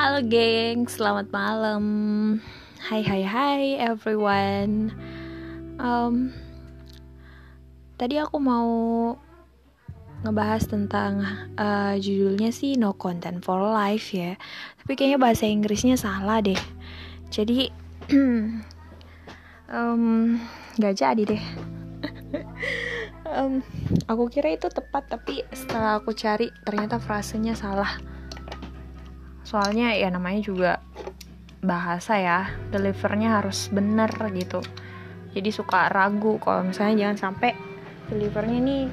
Halo geng, selamat malam. Hai hai hai everyone. Um, tadi aku mau ngebahas tentang uh, judulnya sih No Content for Life ya. Tapi kayaknya bahasa Inggrisnya salah deh. Jadi um, gak jadi deh. um, aku kira itu tepat tapi setelah aku cari ternyata frasenya salah soalnya ya namanya juga bahasa ya delivernya harus bener gitu. Jadi suka ragu kalau misalnya jangan sampai delivernya nih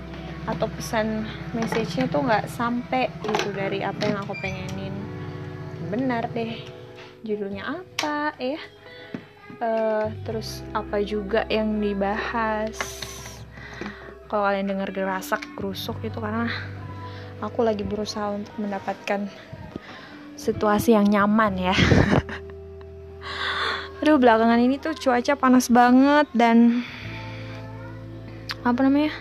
atau pesan message-nya tuh nggak sampai gitu dari apa yang aku pengenin. Benar deh judulnya apa ya? Uh, terus apa juga yang dibahas? Kalau kalian dengar gerasak gerusuk itu karena aku lagi berusaha untuk mendapatkan situasi yang nyaman ya. Aduh belakangan ini tuh cuaca panas banget dan apa namanya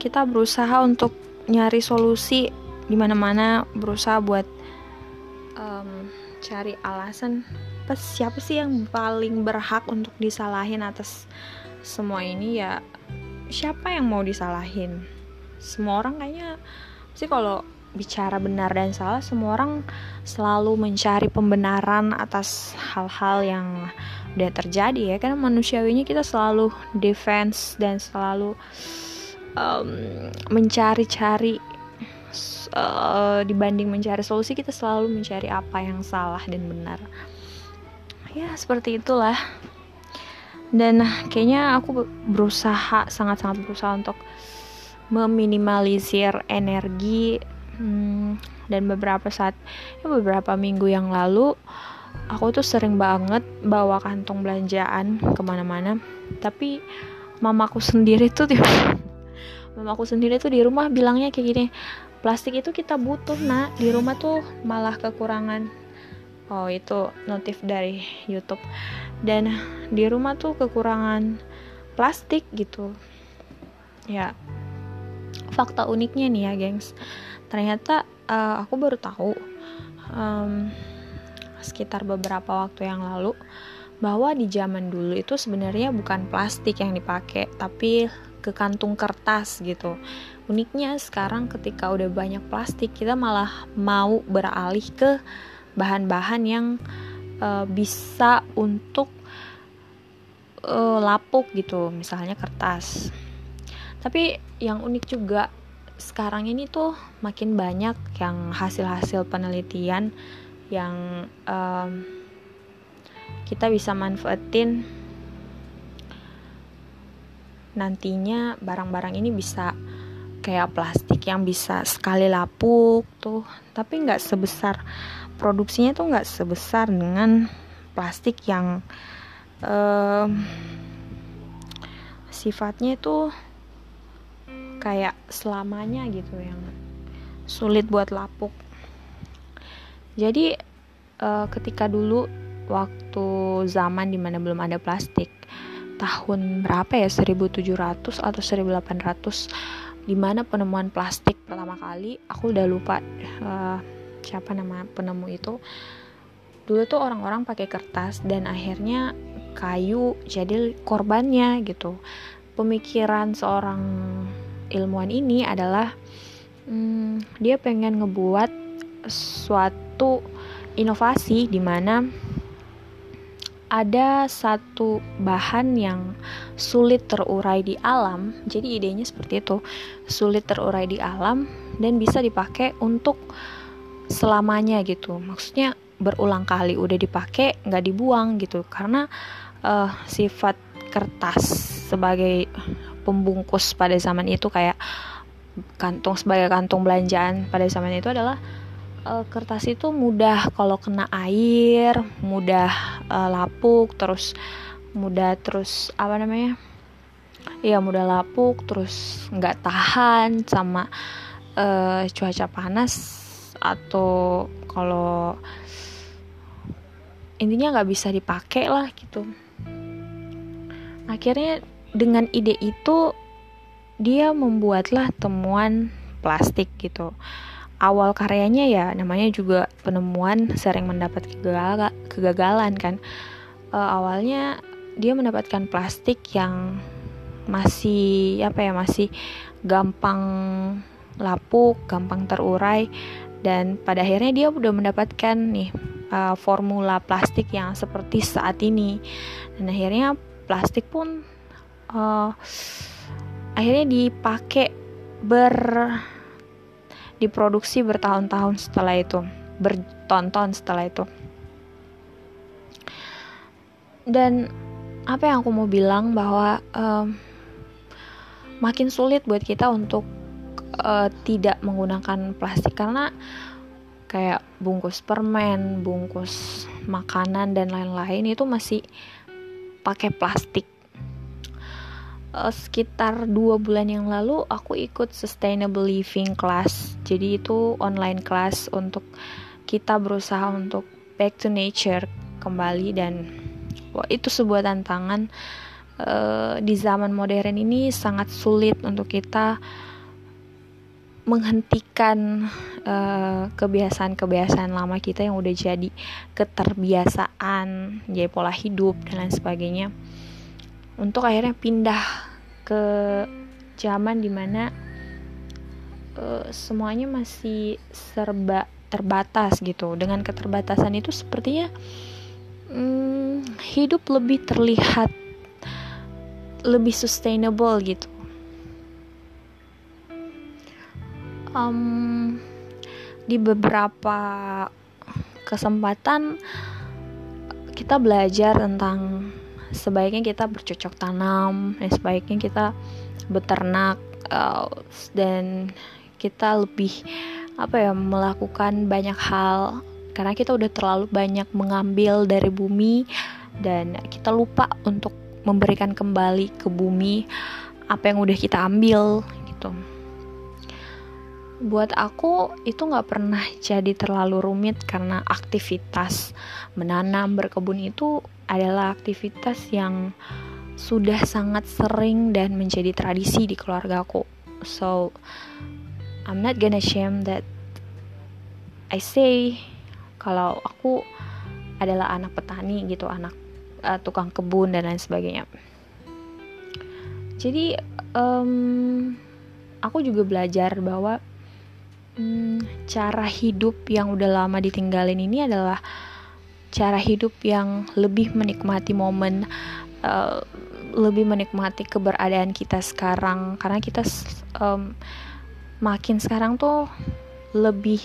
kita berusaha untuk nyari solusi di mana-mana berusaha buat um, cari alasan pas siapa sih yang paling berhak untuk disalahin atas semua ini ya siapa yang mau disalahin? Semua orang kayaknya sih kalau bicara benar dan salah semua orang selalu mencari pembenaran atas hal-hal yang udah terjadi ya karena manusiawinya kita selalu defense dan selalu um, mencari-cari uh, dibanding mencari solusi kita selalu mencari apa yang salah dan benar. Ya seperti itulah. Dan kayaknya aku berusaha sangat-sangat berusaha untuk meminimalisir energi hmm, dan beberapa saat ya beberapa minggu yang lalu aku tuh sering banget bawa kantong belanjaan ke mana-mana. Tapi mamaku sendiri tuh mamaku sendiri tuh di rumah bilangnya kayak gini plastik itu kita butuh nak. Di rumah tuh malah kekurangan. Oh itu notif dari YouTube. Dan di rumah tuh kekurangan plastik gitu. Ya fakta uniknya nih ya gengs ternyata uh, aku baru tahu um, sekitar beberapa waktu yang lalu bahwa di zaman dulu itu sebenarnya bukan plastik yang dipakai tapi ke kantung kertas gitu. Uniknya sekarang ketika udah banyak plastik kita malah mau beralih ke bahan-bahan yang uh, bisa untuk uh, lapuk gitu misalnya kertas. Tapi yang unik juga sekarang ini tuh makin banyak yang hasil-hasil penelitian yang um, kita bisa manfaatin. Nantinya barang-barang ini bisa kayak plastik yang bisa sekali lapuk tuh. Tapi nggak sebesar produksinya tuh nggak sebesar dengan plastik yang um, sifatnya tuh kayak selamanya gitu yang sulit buat lapuk. Jadi uh, ketika dulu waktu zaman di mana belum ada plastik tahun berapa ya? 1700 atau 1800 di mana penemuan plastik pertama kali aku udah lupa uh, siapa nama penemu itu. Dulu tuh orang-orang pakai kertas dan akhirnya kayu jadi korbannya gitu. Pemikiran seorang ilmuwan ini adalah hmm, dia pengen ngebuat suatu inovasi di mana ada satu bahan yang sulit terurai di alam. Jadi idenya seperti itu, sulit terurai di alam dan bisa dipakai untuk selamanya gitu. Maksudnya berulang kali udah dipakai nggak dibuang gitu karena uh, sifat kertas sebagai pembungkus pada zaman itu kayak kantung sebagai kantung belanjaan pada zaman itu adalah uh, kertas itu mudah kalau kena air, mudah uh, lapuk, terus mudah terus apa namanya? Iya mudah lapuk, terus nggak tahan sama uh, cuaca panas atau kalau intinya nggak bisa dipakai lah gitu. Akhirnya dengan ide itu dia membuatlah temuan plastik gitu. Awal karyanya ya namanya juga penemuan sering mendapat kegagalan, kan. Uh, awalnya dia mendapatkan plastik yang masih apa ya masih gampang lapuk, gampang terurai dan pada akhirnya dia udah mendapatkan nih uh, formula plastik yang seperti saat ini. Dan akhirnya plastik pun uh, akhirnya dipakai ber diproduksi bertahun-tahun setelah itu bertonton setelah itu dan apa yang aku mau bilang bahwa um, makin sulit buat kita untuk uh, tidak menggunakan plastik karena kayak bungkus permen, bungkus makanan dan lain-lain itu masih pakai plastik. Uh, sekitar dua bulan yang lalu aku ikut sustainable living class, jadi itu online class untuk kita berusaha untuk back to nature kembali dan wah, itu sebuah tantangan uh, di zaman modern ini sangat sulit untuk kita menghentikan kebiasaan kebiasaan-kebiasaan lama kita yang udah jadi keterbiasaan, jadi pola hidup dan lain sebagainya. Untuk akhirnya pindah ke zaman di mana uh, semuanya masih serba terbatas gitu. Dengan keterbatasan itu sepertinya um, hidup lebih terlihat lebih sustainable gitu um, di beberapa kesempatan kita belajar tentang sebaiknya kita bercocok tanam dan sebaiknya kita beternak uh, dan kita lebih apa ya melakukan banyak hal. Karena kita udah terlalu banyak mengambil dari bumi dan kita lupa untuk memberikan kembali ke bumi apa yang udah kita ambil gitu buat aku itu nggak pernah jadi terlalu rumit karena aktivitas menanam berkebun itu adalah aktivitas yang sudah sangat sering dan menjadi tradisi di keluarga aku. So I'm not gonna shame that I say kalau aku adalah anak petani gitu anak uh, tukang kebun dan lain sebagainya. Jadi um, aku juga belajar bahwa hmm, cara hidup yang udah lama ditinggalin ini adalah cara hidup yang lebih menikmati momen uh, lebih menikmati keberadaan kita sekarang. Karena kita um, makin sekarang tuh lebih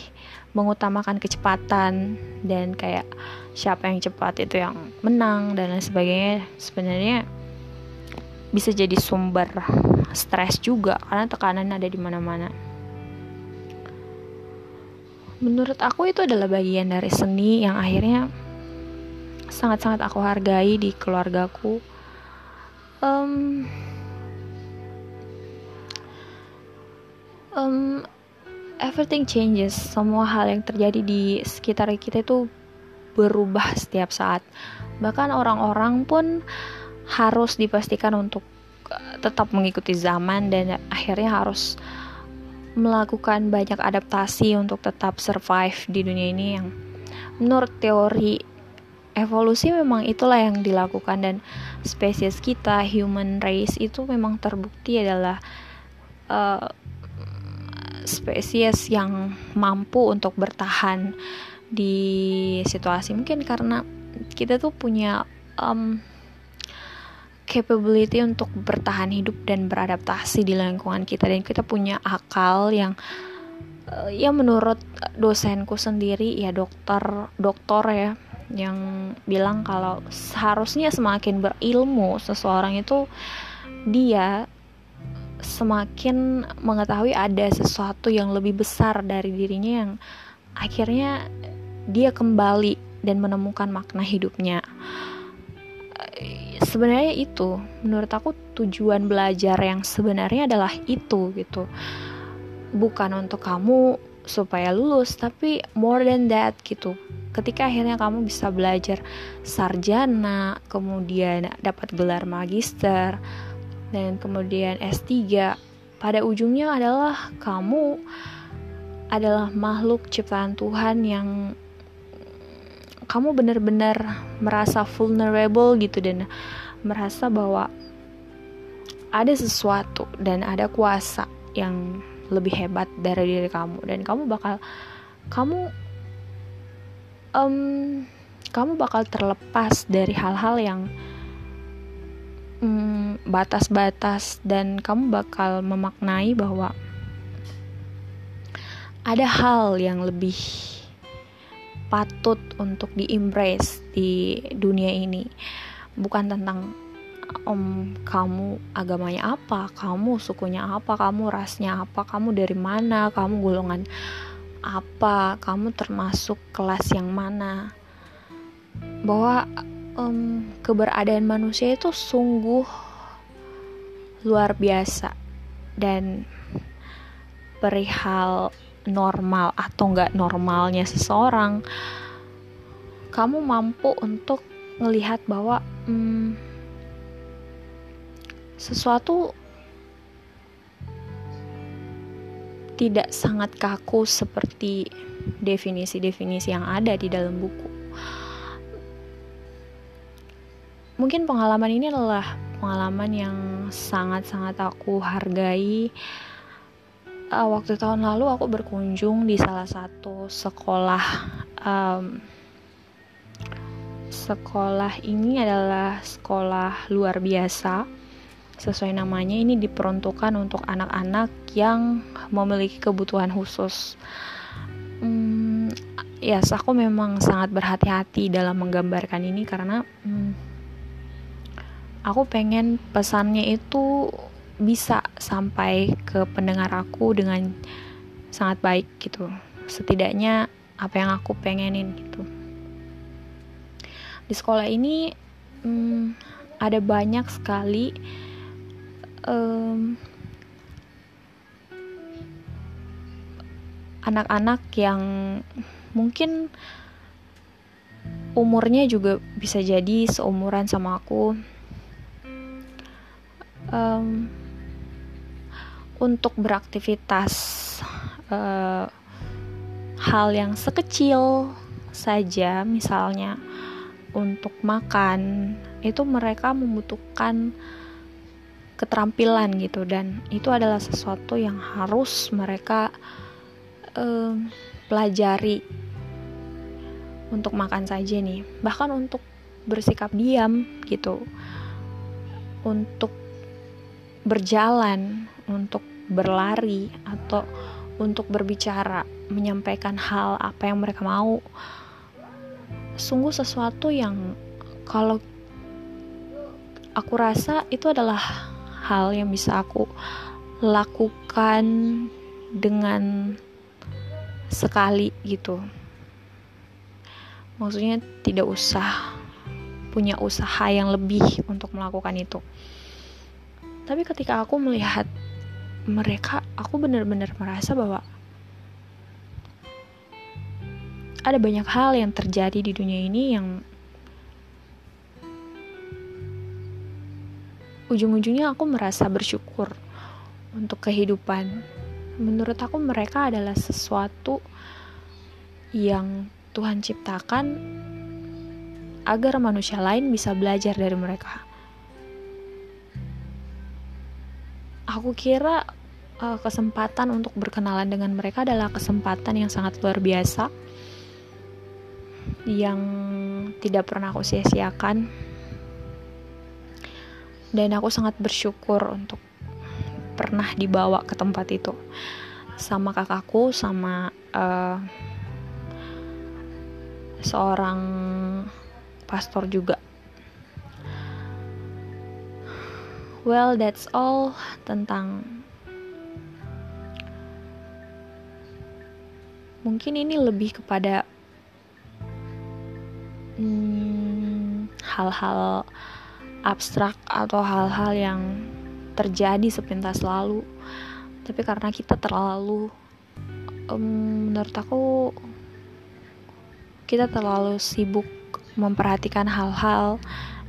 mengutamakan kecepatan dan kayak siapa yang cepat itu yang menang dan lain sebagainya. Sebenarnya bisa jadi sumber stres juga karena tekanan ada di mana-mana menurut aku itu adalah bagian dari seni yang akhirnya sangat-sangat aku hargai di keluargaku. Um, um, everything changes. Semua hal yang terjadi di sekitar kita itu berubah setiap saat. Bahkan orang-orang pun harus dipastikan untuk tetap mengikuti zaman dan akhirnya harus melakukan banyak adaptasi untuk tetap survive di dunia ini yang menurut teori evolusi memang itulah yang dilakukan dan spesies kita human race itu memang terbukti adalah uh, spesies yang mampu untuk bertahan di situasi. Mungkin karena kita tuh punya um, capability untuk bertahan hidup dan beradaptasi di lingkungan kita. Dan kita punya akal yang uh, ya menurut dosenku sendiri ya dokter dokter ya yang bilang kalau seharusnya semakin berilmu seseorang itu dia semakin mengetahui ada sesuatu yang lebih besar dari dirinya yang akhirnya dia kembali dan menemukan makna hidupnya sebenarnya itu menurut aku tujuan belajar yang sebenarnya adalah itu gitu. Bukan untuk kamu supaya lulus tapi more than that gitu. Ketika akhirnya kamu bisa belajar sarjana kemudian dapat gelar magister dan kemudian S3 pada ujungnya adalah kamu adalah makhluk ciptaan Tuhan yang kamu benar-benar merasa vulnerable gitu dan merasa bahwa ada sesuatu dan ada kuasa yang lebih hebat dari diri kamu. Dan kamu bakal kamu um, kamu bakal terlepas dari hal-hal yang batas-batas um, dan kamu bakal memaknai bahwa ada hal yang lebih patut untuk diimpress di dunia ini. Bukan tentang om kamu agamanya apa? Kamu sukunya apa? Kamu rasnya apa? Kamu dari mana? Kamu golongan apa? Kamu termasuk kelas yang mana? Bahwa um, keberadaan manusia itu sungguh luar biasa. Dan perihal normal atau nggak normalnya seseorang kamu mampu untuk melihat bahwa hmm, sesuatu tidak sangat kaku seperti definisi-definisi yang ada di dalam buku. Mungkin pengalaman ini adalah pengalaman yang sangat-sangat aku hargai uh, waktu tahun lalu aku berkunjung di salah satu sekolah um, sekolah ini adalah sekolah luar biasa. Sesuai namanya ini diperuntukkan untuk anak-anak yang memiliki kebutuhan khusus. Hmm, ya yes, aku memang sangat berhati-hati dalam menggambarkan ini karena hmm, aku pengen pesannya itu bisa sampai ke pendengar aku dengan sangat baik gitu. Setidaknya apa yang aku pengenin gitu. Di sekolah ini hmm, ada banyak sekali um, anak-anak yang mungkin umurnya juga bisa jadi seumuran sama aku. Um, untuk beraktivitas uh, hal yang sekecil saja misalnya untuk makan itu mereka membutuhkan keterampilan gitu. Dan itu adalah sesuatu yang harus mereka um, pelajari untuk makan saja nih. Bahkan untuk bersikap diam gitu. Untuk berjalan untuk berlari atau untuk berbicara, menyampaikan hal apa yang mereka mau. Sungguh sesuatu yang kalau aku rasa itu adalah hal yang bisa aku lakukan dengan sekali gitu. Maksudnya tidak usah punya usaha yang lebih untuk melakukan itu. Tapi ketika aku melihat mereka aku benar-benar merasa bahwa ada banyak hal yang terjadi di dunia ini yang ujung-ujungnya aku merasa bersyukur untuk kehidupan. Menurut aku mereka adalah sesuatu yang Tuhan ciptakan agar manusia lain bisa belajar dari mereka. Aku kira uh, kesempatan untuk berkenalan dengan mereka adalah kesempatan yang sangat luar biasa. Yang tidak pernah aku sia-siakan. Dan aku sangat bersyukur untuk pernah dibawa ke tempat itu. Sama kakakku sama uh, seorang pastor juga Well, that's all tentang mungkin ini lebih kepada hmm, hal-hal hmm, abstrak atau hal-hal yang terjadi sepintas lalu. Tapi karena kita terlalu um, menurut aku kita terlalu sibuk memperhatikan hal-hal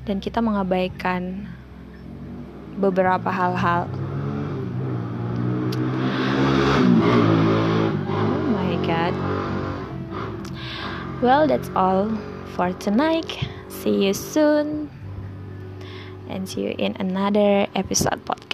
dan kita mengabaikan beberapa hal-hal. Oh my god. Well, that's all for tonight. See you soon. And see you in another episode podcast.